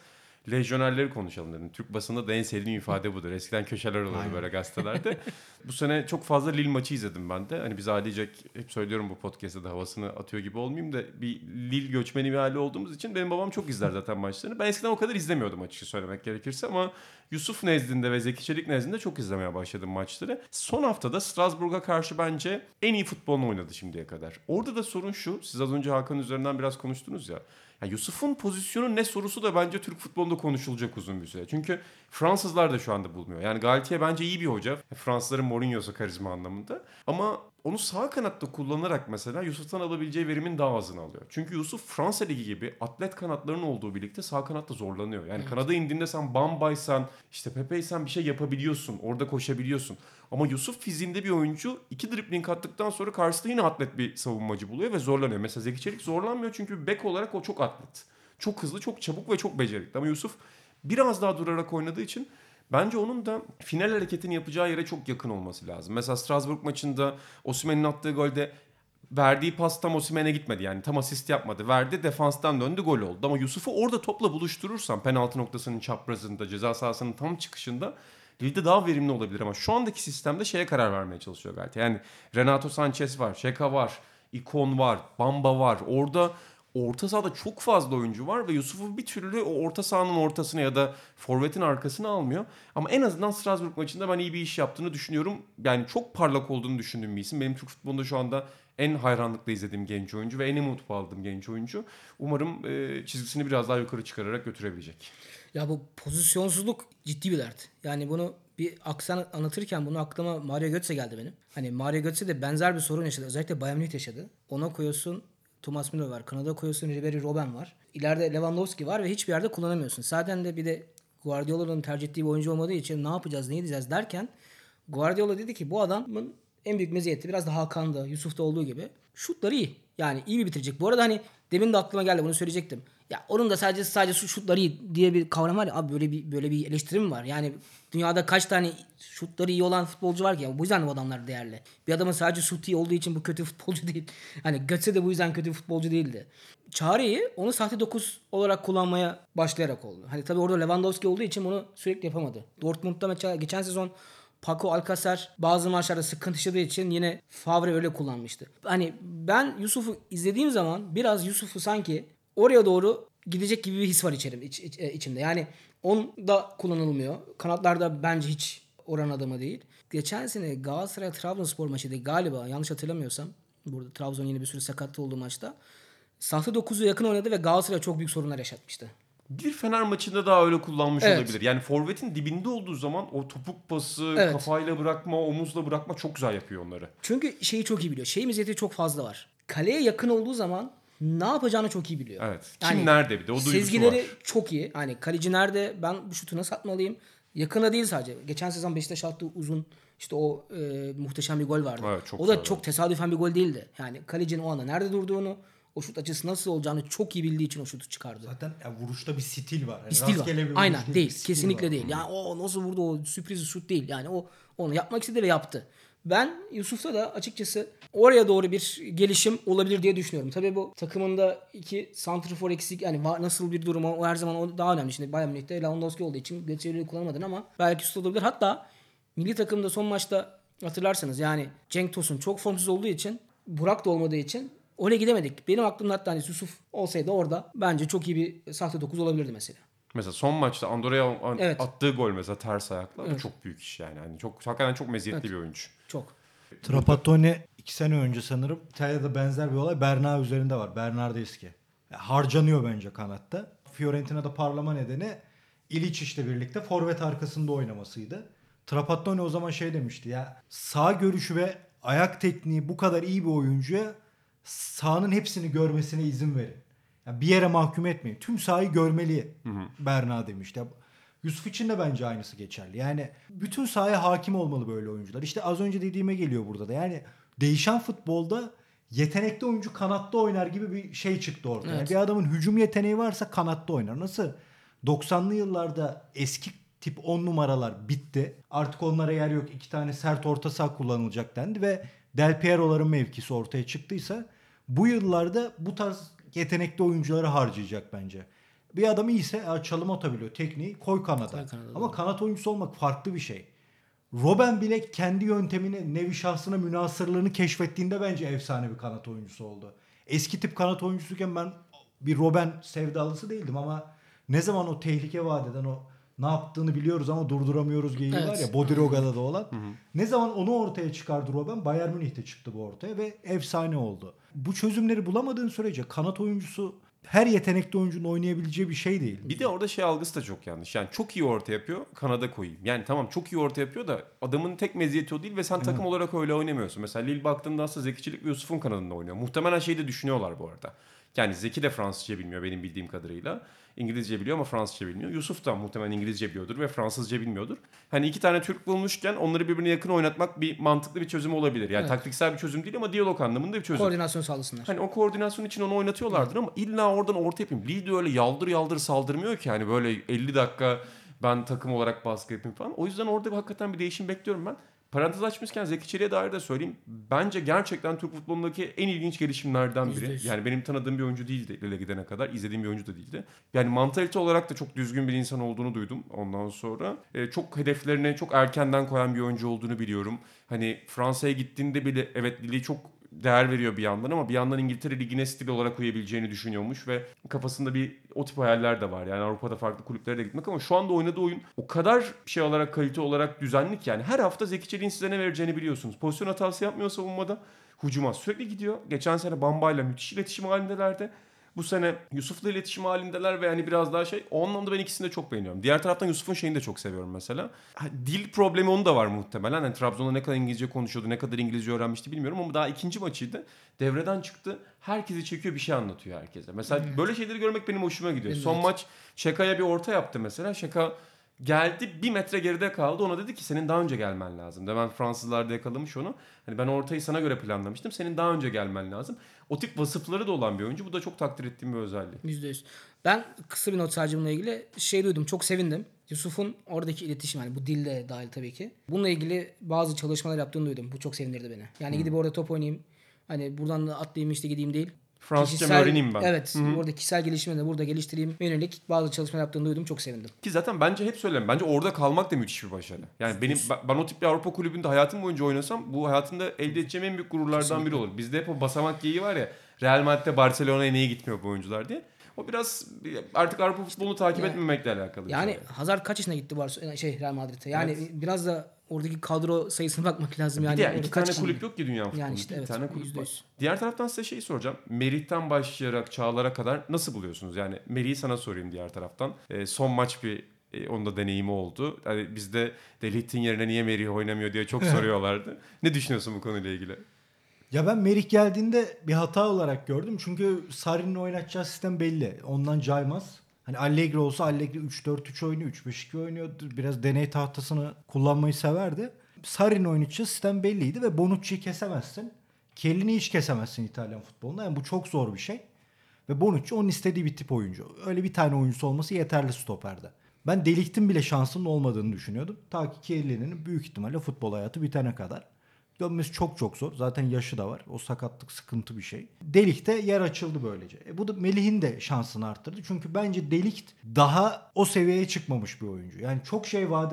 lejyonerleri konuşalım dedim. Türk basında da en sevdiğim ifade budur. Eskiden köşeler olurdu Aynen. böyle gazetelerde. bu sene çok fazla Lille maçı izledim ben de. Hani biz ailecek hep söylüyorum bu podcast'ta da havasını atıyor gibi olmayayım da bir Lille göçmeni bir aile olduğumuz için benim babam çok izler zaten maçlarını. Ben eskiden o kadar izlemiyordum açıkça söylemek gerekirse ama Yusuf nezdinde ve Zeki Çelik nezdinde çok izlemeye başladım maçları. Son haftada Strasbourg'a karşı bence en iyi futbolunu oynadı şimdiye kadar. Orada da sorun şu. Siz az önce Hakan üzerinden biraz konuştunuz ya. Ya Yusuf'un pozisyonu ne sorusu da bence Türk futbolunda konuşulacak uzun bir süre. Çünkü Fransızlar da şu anda bulmuyor. Yani Galtier bence iyi bir hoca. Fransızların Mourinho'su karizma anlamında. Ama onu sağ kanatta kullanarak mesela Yusuf'tan alabileceği verimin daha azını alıyor. Çünkü Yusuf Fransa Ligi gibi atlet kanatlarının olduğu birlikte sağ kanatta zorlanıyor. Yani kanada indiğinde sen Bamba'ysan, işte Pepe'ysen bir şey yapabiliyorsun. Orada koşabiliyorsun. Ama Yusuf fiziğinde bir oyuncu iki dribling attıktan sonra karşısında yine atlet bir savunmacı buluyor ve zorlanıyor. Mesela Zeki Çelik zorlanmıyor çünkü bek olarak o çok atlet. Çok hızlı, çok çabuk ve çok becerikli. Ama Yusuf biraz daha durarak oynadığı için Bence onun da final hareketini yapacağı yere çok yakın olması lazım. Mesela Strasbourg maçında Osimhen'in attığı golde verdiği pas tam Osimhen'e gitmedi. Yani tam asist yapmadı. Verdi defanstan döndü gol oldu. Ama Yusuf'u orada topla buluşturursan penaltı noktasının çaprazında ceza sahasının tam çıkışında Lille'de daha verimli olabilir ama şu andaki sistemde şeye karar vermeye çalışıyor galiba. Yani Renato Sanchez var, Şeka var, İkon var, Bamba var. Orada orta sahada çok fazla oyuncu var ve Yusuf'u bir türlü o orta sahanın ortasına ya da forvetin arkasına almıyor. Ama en azından Strasbourg maçında ben iyi bir iş yaptığını düşünüyorum. Yani çok parlak olduğunu düşündüğüm bir isim. Benim Türk futbolunda şu anda en hayranlıkla izlediğim genç oyuncu ve en umut aldığım genç oyuncu. Umarım e, çizgisini biraz daha yukarı çıkararak götürebilecek. Ya bu pozisyonsuzluk ciddi bir dert. Yani bunu bir aksan anlatırken bunu aklıma Mario Götze geldi benim. Hani Mario Götze de benzer bir sorun yaşadı. Özellikle Bayern Münih yaşadı. Ona koyuyorsun Thomas Müller var. Kanada koyuyorsun Ribery Robben var. İleride Lewandowski var ve hiçbir yerde kullanamıyorsun. Zaten de bir de Guardiola'nın tercih ettiği bir oyuncu olmadığı için ne yapacağız, ne edeceğiz derken Guardiola dedi ki bu adamın en büyük meziyeti biraz da Hakan'da, Yusuf'ta olduğu gibi şutları iyi. Yani iyi bir bitirecek. Bu arada hani demin de aklıma geldi bunu söyleyecektim. Ya onun da sadece sadece şu şutları iyi diye bir kavram var ya abi böyle bir böyle bir eleştirim var. Yani dünyada kaç tane şutları iyi olan futbolcu var ki ya bu yüzden bu adamlar değerli. Bir adamın sadece şutu iyi olduğu için bu kötü futbolcu değil. Hani Götze de bu yüzden kötü futbolcu değildi. Çağrı'yı onu sahte 9 olarak kullanmaya başlayarak oldu. Hani tabii orada Lewandowski olduğu için bunu sürekli yapamadı. Dortmund'da mesela geçen sezon Paco Alcacer bazı maçlarda sıkıntı yaşadığı için yine Favre öyle kullanmıştı. Hani ben Yusuf'u izlediğim zaman biraz Yusuf'u sanki oraya doğru gidecek gibi bir his var içerim, iç, iç- e, içimde. Yani onda kullanılmıyor. Kanatlarda bence hiç oran adamı değil. Geçen sene Galatasaray Trabzonspor maçıydı galiba yanlış hatırlamıyorsam. Burada Trabzon yine bir sürü sakatlı olduğu maçta. Sahte 9'u yakın oynadı ve Galatasaray çok büyük sorunlar yaşatmıştı. Bir Fener maçında daha öyle kullanmış Evet. olabilir. Yani forvetin dibinde olduğu zaman o topuk pası, Evet. kafayla bırakma, omuzla bırakma çok güzel yapıyor onları. Çünkü şeyi çok iyi biliyor. Şey meziyeti çok fazla var. Kaleye yakın olduğu zaman ne yapacağını çok iyi biliyor. Evet. Kim nerede bir de o duygusu Sezgileri var. çok iyi. Hani kaleci nerede ben bu şutu nasıl atmalıyım? Yakına değil sadece. Geçen sezon Beşiktaş attığı uzun işte o e, muhteşem bir gol vardı. Evet, çok o da güzel çok tesadüfen bir gol değildi. Yani kalecinin o anda nerede durduğunu, o şut açısı nasıl olacağını çok iyi bildiği için o şutu çıkardı. Zaten ya vuruşta bir stil var. Yani Bir stil var. bir Aynen bir değil. stil Kesinlikle var. değil. Yani o nasıl vurdu o sürpriz şut değil. Yani o onu yapmak istedi ve yaptı. Ben Yusuf'ta da açıkçası oraya doğru bir gelişim olabilir diye düşünüyorum. Tabii bu takımında iki santrfor eksik yani nasıl bir durum o, her zaman o daha önemli. Şimdi Bayern Münih'te Lewandowski olduğu için Götze'yi kullanamadın ama belki Yusuf olabilir. Hatta milli takımda son maçta hatırlarsanız yani Cenk Tosun çok formsuz olduğu için Burak da olmadığı için oraya gidemedik. Benim aklımda hatta hani Yusuf olsaydı orada bence çok iyi bir sahte 9 olabilirdi mesela. Mesela son maçta Andorra'ya an- Evet. attığı gol mesela ters ayakla bu çok büyük iş yani. yani çok hakikaten çok meziyetli bir oyuncu. Çok. Trapattoni iki sene önce sanırım İtalya'da benzer bir olay Berna üzerinde var. Bernardeschi. Ya harcanıyor bence kanatta. Fiorentina'da parlama nedeni İliçic'le birlikte forvet arkasında oynamasıydı. Trapattoni o zaman şey demişti ya sağ görüşü ve ayak tekniği bu kadar iyi bir oyuncuya sahanın hepsini görmesine izin verin. Yani bir yere mahkum etmeyin. Tüm sahayı görmeli Berna demişti. Ya, Yusuf için de bence aynısı geçerli. Yani bütün sahaya hakim olmalı böyle oyuncular. İşte az önce dediğime geliyor burada da. Yani değişen futbolda yetenekli oyuncu kanatta oynar gibi bir şey çıktı ortaya. Evet. Bir adamın hücum yeteneği varsa kanatta oynar. Nasıl 90'lı yıllarda eski tip 10 numaralar bitti. Artık onlara yer yok. İki tane sert orta saha kullanılacak dendi ve Del Piero'ların mevkisi ortaya çıktıysa bu yıllarda bu tarz yetenekli oyuncuları harcayacak bence. Bir adam iyiyse ya çalım atabiliyor. Tekniği koy kanada. Koy kanada, Ama doğru. kanat oyuncusu olmak farklı bir şey. Robben bile kendi yöntemini, nevi şahsına münasırlığını keşfettiğinde bence efsane bir kanat oyuncusu oldu. Eski tip kanat oyuncusuyken ben bir Robben sevdalısı değildim ama ne zaman o tehlike vadeden o ne yaptığını biliyoruz ama durduramıyoruz geyiği Evet. var ya Bodiroga'da da olan. Ne zaman onu ortaya çıkardı Robben Bayern Münih'te çıktı bu ortaya ve efsane oldu. Bu çözümleri bulamadığın sürece kanat oyuncusu her yetenekli oyuncunun oynayabileceği bir şey değil. Bir de orada şey algısı da çok yanlış. Yani çok iyi orta yapıyor, kanada koyayım. Yani tamam çok iyi orta yapıyor da adamın tek meziyeti o değil ve sen takım olarak öyle oynamıyorsun. Mesela Lille baktığında aslında Zeki Çelik ve Yusuf'un kanadında oynuyor. Muhtemelen şeyi de düşünüyorlar bu arada. Yani Zeki de Fransızca bilmiyor benim bildiğim kadarıyla. İngilizce biliyor ama Fransızca bilmiyor. Yusuf da muhtemelen İngilizce biliyordur ve Fransızca bilmiyordur. Hani iki tane Türk bulmuşken onları birbirine yakın oynatmak bir mantıklı bir çözüm olabilir. Yani Evet. taktiksel bir çözüm değil ama diyalog anlamında bir çözüm. Koordinasyon sağlasınlar. Hani o koordinasyon için onu oynatıyorlardır ama illa oradan orta yapayım. Lille de öyle yaldır yaldır saldırmıyor ki hani böyle 50 dakika ben takım olarak baskı yapayım falan. O yüzden orada hakikaten bir değişim bekliyorum ben. Parantez açmışken Zeki Çelik'e dair de söyleyeyim. Bence gerçekten Türk futbolundaki en ilginç gelişimlerden biri. yüz. Yani benim tanıdığım bir oyuncu değildi Lille gidene kadar. izlediğim bir oyuncu da değildi. Yani mantalite olarak da çok düzgün bir insan olduğunu duydum ondan sonra. Ee, çok hedeflerine çok erkenden koyan bir oyuncu olduğunu biliyorum. Hani Fransa'ya gittiğinde bile evet Lille'yi çok değer veriyor bir yandan ama bir yandan İngiltere Ligi'ne stil olarak uyabileceğini düşünüyormuş ve kafasında bir o tip hayaller de var. Yani Avrupa'da farklı kulüplere de gitmek ama şu anda oynadığı oyun o kadar şey olarak kalite olarak düzenli ki yani her hafta Zeki Çelik'in size ne vereceğini biliyorsunuz. Pozisyon hatası yapmıyor savunmada. Hucuma sürekli gidiyor. Geçen sene Bamba'yla müthiş iletişim halindelerdi. Bu sene Yusuf'la iletişim halindeler ve yani biraz daha şey. O anlamda ben ikisini de çok beğeniyorum. Diğer taraftan Yusuf'un şeyini de çok seviyorum mesela. Ha, dil problemi onun da var muhtemelen. Hani Trabzon'da ne kadar İngilizce konuşuyordu, ne kadar İngilizce öğrenmişti bilmiyorum ama daha ikinci maçıydı. Devreden çıktı. Herkesi çekiyor bir şey anlatıyor herkese. Mesela böyle şeyleri görmek benim hoşuma gidiyor. De Son evet. maç Şaka'ya bir orta yaptı mesela. Şaka geldi bir metre geride kaldı. Ona dedi ki senin daha önce gelmen lazım. De ben Fransızlarda yakalamış onu. Hani ben ortayı sana göre planlamıştım. Senin daha önce gelmen lazım. O tip vasıfları da olan bir oyuncu. Bu da çok takdir ettiğim bir özelliği. %100. Ben kısa bir not sadece bununla ilgili şey duydum. Çok sevindim. Yusuf'un oradaki iletişim yani bu dilde dahil tabii ki. Bununla ilgili bazı çalışmalar yaptığını duydum. Bu çok sevindirdi beni. Yani gidip orada top oynayayım. Hani buradan da atlayayım işte gideyim değil. Fransızca mı öğreneyim ben? Evet. Orada kişisel gelişimini de burada geliştireyim. Yönelik bazı çalışmalar yaptığını duydum. Çok sevindim. Ki zaten bence hep söylerim. Bence orada kalmak da müthiş bir başarı. Yani benim ben, o tip bir Avrupa kulübünde hayatım boyunca oynasam bu hayatımda elde edeceğim en büyük gururlardan biri olur. Bizde hep o basamak geyiği var ya. Real Madrid'de Barcelona'ya niye gitmiyor bu oyuncular diye. O biraz artık Avrupa futbolunu takip Ya- etmemekle alakalı Yani şey. Hazard kaç yaşına gitti Barcelona şey Real Madrid'e? Yani biraz da oradaki kadro sayısına bakmak lazım yani. bir de iki kaç tane kulüp yok ki dünya futbolunda. Yani işte bir evet, tane kulüp yüzde var. yüz. Diğer taraftan size şeyi soracağım. Merih'ten başlayarak Çağlar'a kadar nasıl buluyorsunuz? Yani Merih'i sana sorayım diğer taraftan. Ee, son maç bir e, onun da deneyimi oldu. Yani bizde Delit'in yerine niye Merih oynamıyor diye çok soruyorlardı. ne düşünüyorsun bu konuyla ilgili? Ya ben Merih geldiğinde bir hata olarak gördüm. Çünkü Sarri'nin oynatacağı sistem belli. Ondan caymaz. Hani Allegri olsa Allegri 3-4-3 oynuyor, 3-5-2 oynuyordu. Biraz deney tahtasını kullanmayı severdi. Sarri'nin oynatacağı sistem belliydi ve Bonucci'yi kesemezsin. Kellini hiç kesemezsin İtalyan futbolunda. Yani bu çok zor bir şey. Ve Bonucci onun istediği bir tip oyuncu. Öyle bir tane oyuncusu olması yeterli stoperde. Ben Delik'tin bile şansının olmadığını düşünüyordum. Ta ki Kellini'nin büyük ihtimalle futbol hayatı bitene kadar. Dönmesi çok çok zor. Zaten yaşı da var. O sakatlık sıkıntı bir şey. Delik'te yer açıldı böylece. E bu da Melih'in de şansını arttırdı. Çünkü bence Delik daha o seviyeye çıkmamış bir oyuncu. Yani çok şey vaat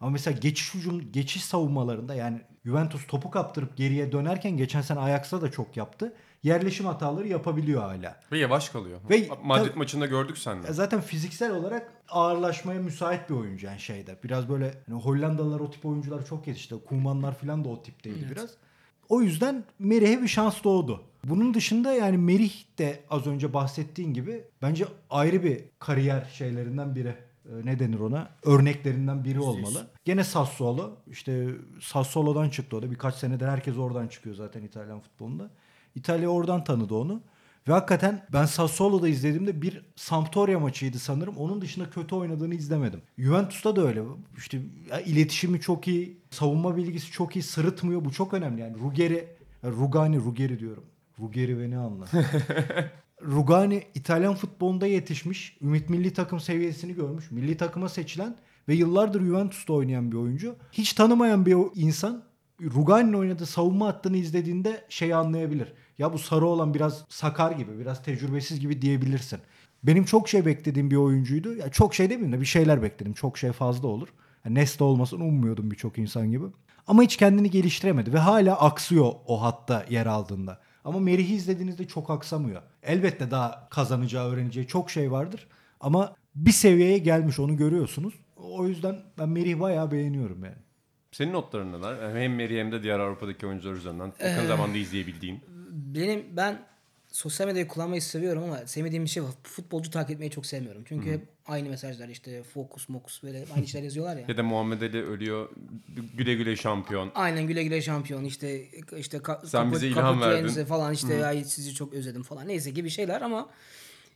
ama mesela geçiş hücum, geçiş savunmalarında yani Juventus topu kaptırıp geriye dönerken geçen sene Ajax'ta da çok yaptı. Yerleşim hataları yapabiliyor hala. Ve yavaş kalıyor. Ve- Madrid tabii- maçında gördük E Zaten fiziksel olarak ağırlaşmaya müsait bir oyuncu yani şeyde. Biraz böyle hani Hollandalılar o tip oyuncular çok yetişti. Kumanlar falan da o tipteydi biraz. O yüzden Merih'e bir şans doğdu. Bunun dışında yani Merih de az önce bahsettiğin gibi bence ayrı bir kariyer şeylerinden biri. e, ne denir ona örneklerinden biri olmalı. Gene Sassuolo işte Sassuolo'dan çıktı o da birkaç senedir herkes oradan çıkıyor zaten İtalyan futbolunda. İtalya oradan tanıdı onu. Ve hakikaten ben Sassuolo'da izlediğimde bir Sampdoria maçıydı sanırım. Onun dışında kötü oynadığını izlemedim. Juventus'ta da öyle. İşte iletişimi çok iyi, savunma bilgisi çok iyi, sırıtmıyor. Bu çok önemli yani. Ruggeri, Rugani, Ruggeri diyorum. Ruggeri beni anla. Rugani İtalyan futbolunda yetişmiş. Ümit milli takım seviyesini görmüş. Milli takıma seçilen ve yıllardır Juventus'ta oynayan bir oyuncu. Hiç tanımayan bir insan Rugani'nin oynadığı savunma hattını izlediğinde şeyi anlayabilir. Ya bu sarı olan biraz sakar gibi, biraz tecrübesiz gibi diyebilirsin. Benim çok şey beklediğim bir oyuncuydu. Ya çok şey demeyeyim de bir şeyler bekledim. Çok şey fazla olur. Yani Nesta olmasını ummuyordum birçok insan gibi. Ama hiç kendini geliştiremedi ve hala aksıyor o hatta yer aldığında. Ama Merih'i izlediğinizde çok aksamıyor. Elbette daha kazanacağı, öğreneceği çok şey vardır. Ama bir seviyeye gelmiş onu görüyorsunuz. O yüzden ben Merih'i bayağı beğeniyorum yani. Senin notların neler? Hem Meri hem de diğer Avrupa'daki oyuncular üzerinden yakın zamanda izleyebildiğin. Benim ben sosyal medyayı kullanmayı seviyorum ama sevmediğim bir şey var. Futbolcu takip etmeyi çok sevmiyorum. Çünkü hep aynı mesajlar işte fokus mokus böyle aynı şeyler yazıyorlar ya. Ya da Muhammed Ali ölüyor. Güle güle şampiyon. Aynen güle güle şampiyon işte işte ka- Sen bize ilham verdin. Falan işte ay sizi çok özledim falan neyse gibi şeyler ama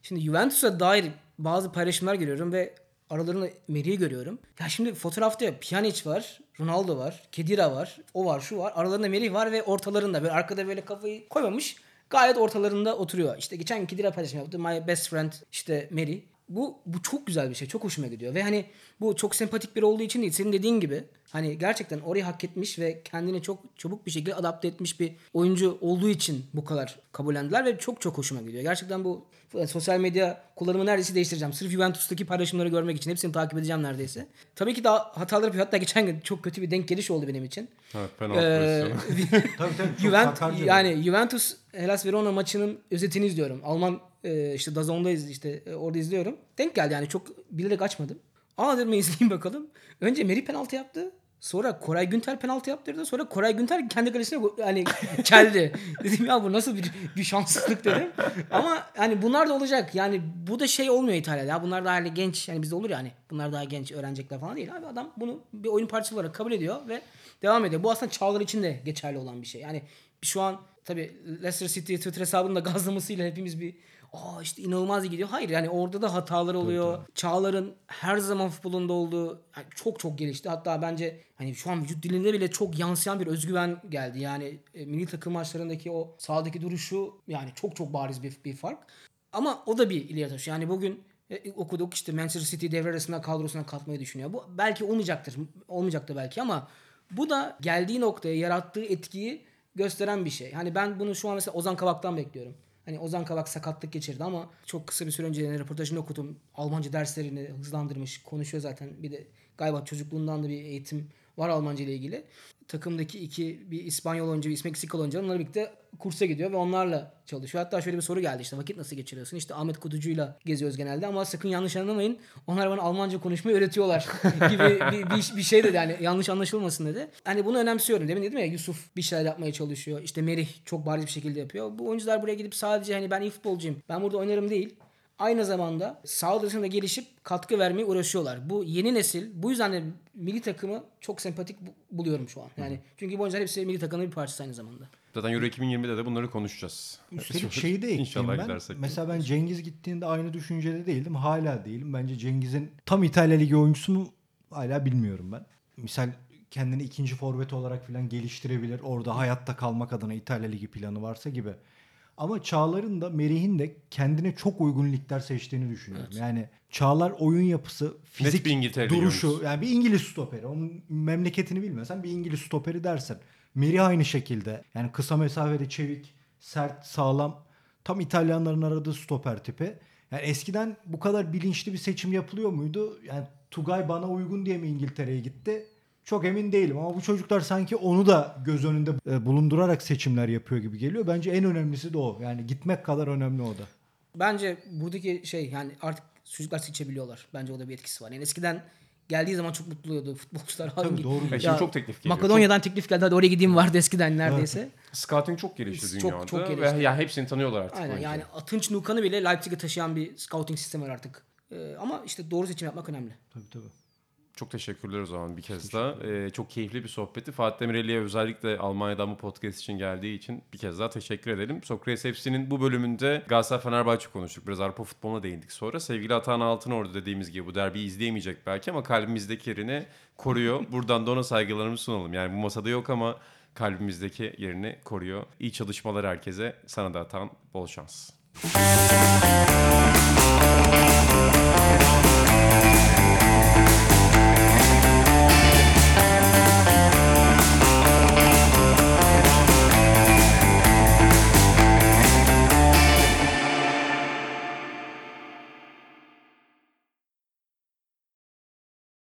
şimdi Juventus'a dair bazı paylaşımlar görüyorum ve aralarında Meri'yi görüyorum. Ya şimdi fotoğrafta Pjanic var, Ronaldo var, Kedira var, o var, şu var. Aralarında Merih var ve ortalarında böyle arkada böyle kafayı koymamış. Gayet ortalarında oturuyor. İşte geçen Kedira paylaşım yaptı. My best friend işte Meri. Bu, bu çok güzel bir şey. Çok hoşuma gidiyor. Ve hani bu çok sempatik biri olduğu için değil. Senin dediğin gibi hani gerçekten orayı hak etmiş ve kendini çok çabuk bir şekilde adapte etmiş bir oyuncu olduğu için bu kadar kabullendiler ve çok çok hoşuma gidiyor. Gerçekten bu e, sosyal medya kullanımı neredeyse değiştireceğim. Sırf Juventus'taki paylaşımları görmek için hepsini takip edeceğim neredeyse. Tabii ki daha hatalar yapıyor. Hatta geçen gün çok kötü bir denk geliş oldu benim için. Evet, penaltı Ee. Tabii tabii. bir- yani Juventus Hellas Verona maçının özetini izliyorum. Alman e, işte DAZN'da iz- işte e, orada izliyorum. Denk geldi yani çok bilerek açmadım. Aa dedim izleyeyim bakalım. Önce Meri penaltı yaptı. Sonra Koray Günter penaltı yaptırdı. Sonra Koray Günter kendi kalesine hani keldi. dedim ya bu nasıl bir, bir şanssızlık dedim. Ama hani bunlar da olacak. Yani bu da şey olmuyor İtalya'da. Ya bunlar daha hani genç yani bizde olur ya hani bunlar daha genç öğrenecekler falan değil. Abi adam bunu bir oyun parçası olarak kabul ediyor ve devam ediyor. Bu aslında Çağlar için de geçerli olan bir şey. Yani şu an tabii Leicester City Twitter hesabında gazlamasıyla hepimiz bir Aa işte inanılmaz gidiyor. Hayır yani orada da hatalar oluyor. Çağlar'ın her zaman futbolunda olduğu yani çok çok gelişti. Hatta bence hani şu an vücut dilinde bile çok yansıyan bir özgüven geldi. Yani e, milli takım maçlarındaki o sahadaki duruşu yani çok çok bariz bir, bir fark. Ama o da bir ileri taşı. Yani bugün e, okuduk işte Manchester City devre arasında kadrosuna katmayı düşünüyor. Bu belki olmayacaktır. Olmayacaktır belki ama bu da geldiği noktaya yarattığı etkiyi gösteren bir şey. Hani ben bunu şu an mesela Ozan Kabak'tan bekliyorum. Hani Ozan Kabak sakatlık geçirdi ama çok kısa bir süre önce röportajını okudum. Almanca derslerini hızlandırmış. Konuşuyor zaten. Bir de galiba çocukluğundan da bir eğitim var Almanca ile ilgili. Takımdaki iki bir İspanyol oyuncu, bir Meksikalı oyuncu onlarla birlikte kursa gidiyor ve onlarla çalışıyor. Hatta şöyle bir soru geldi işte vakit nasıl geçiriyorsun? İşte Ahmet Kutucu'yla geziyoruz genelde ama sakın yanlış anlamayın. Onlar bana Almanca konuşmayı öğretiyorlar gibi bir, bir, bir şey dedi yani yanlış anlaşılmasın dedi. Hani bunu önemsiyorum. Demin dedim ya Yusuf bir şeyler yapmaya çalışıyor. İşte Merih çok bariz bir şekilde yapıyor. Bu oyuncular buraya gidip sadece hani ben iyi futbolcuyum. Ben burada oynarım değil. Aynı zamanda sağ dışında gelişip katkı vermeye uğraşıyorlar. Bu yeni nesil bu yüzden de milli takımı çok sempatik bu- buluyorum şu an. Yani çünkü bu oyuncular hepsi milli takımın bir parçası aynı zamanda. Zaten Euro 2020'de de bunları konuşacağız. Üstelik şeyi de ekleyeyim İnşallah ben. gidersek. Mesela ben Cengiz gittiğinde aynı düşüncede değildim. Hala değilim. Bence Cengiz'in tam İtalya Ligi oyuncusu mu hala bilmiyorum ben. Misal kendini ikinci forvet olarak falan geliştirebilir. Orada hayatta kalmak adına İtalya Ligi planı varsa gibi. Ama Çağlar'ın da Merih'in de kendine çok uygun ligler seçtiğini düşünüyorum. Yani Çağlar oyun yapısı, fizik duruşu. oyuncusu. Yani bir İngiliz stoperi. Onun memleketini bilmesen bir İngiliz stoperi dersen. Merih aynı şekilde. Yani kısa mesafede çevik, sert, sağlam. Tam İtalyanların aradığı stoper tipi. Yani eskiden bu kadar bilinçli bir seçim yapılıyor muydu? Yani Tugay bana uygun diye mi İngiltere'ye gitti? Çok emin değilim ama bu çocuklar sanki onu da göz önünde e, bulundurarak seçimler yapıyor gibi geliyor. Bence en önemlisi de o. Yani gitmek kadar önemli o da. Bence buradaki şey yani artık çocuklar seçebiliyorlar. Bence o da bir etkisi var. Yani eskiden geldiği zaman çok mutlu oluyordu futbolcular. Tabii, Hangi- doğru. E şimdi çok teklif geliyor. Makedonya'dan teklif geldi. Hadi oraya gideyim vardı eskiden neredeyse. Scouting çok gelişti Çok- dünyada. çok Ve gelişti. ya hepsini tanıyorlar artık. Aynen yani Atınç Nukan'ı bile Leipzig'e taşıyan bir scouting sistemi var artık E, ama işte doğru seçim yapmak önemli. Tabii tabii. Çok teşekkürler o zaman bir kez daha. Ee, çok keyifli bir sohbetti. Fatih Demireli'ye özellikle Almanya'dan bu podcast için geldiği için bir kez daha teşekkür edelim. Sokrates FC'nin bu bölümünde Galatasaray Fenerbahçe konuştuk. Biraz Avrupa futboluna değindik sonra. Sevgili Atahan Altınordu dediğimiz gibi bu derbiyi izleyemeyecek belki ama kalbimizdeki yerini koruyor. Buradan da ona saygılarımızı sunalım. Yani bu masada yok ama kalbimizdeki yerini koruyor. İyi çalışmalar herkese. Sana da Atahan bol şans.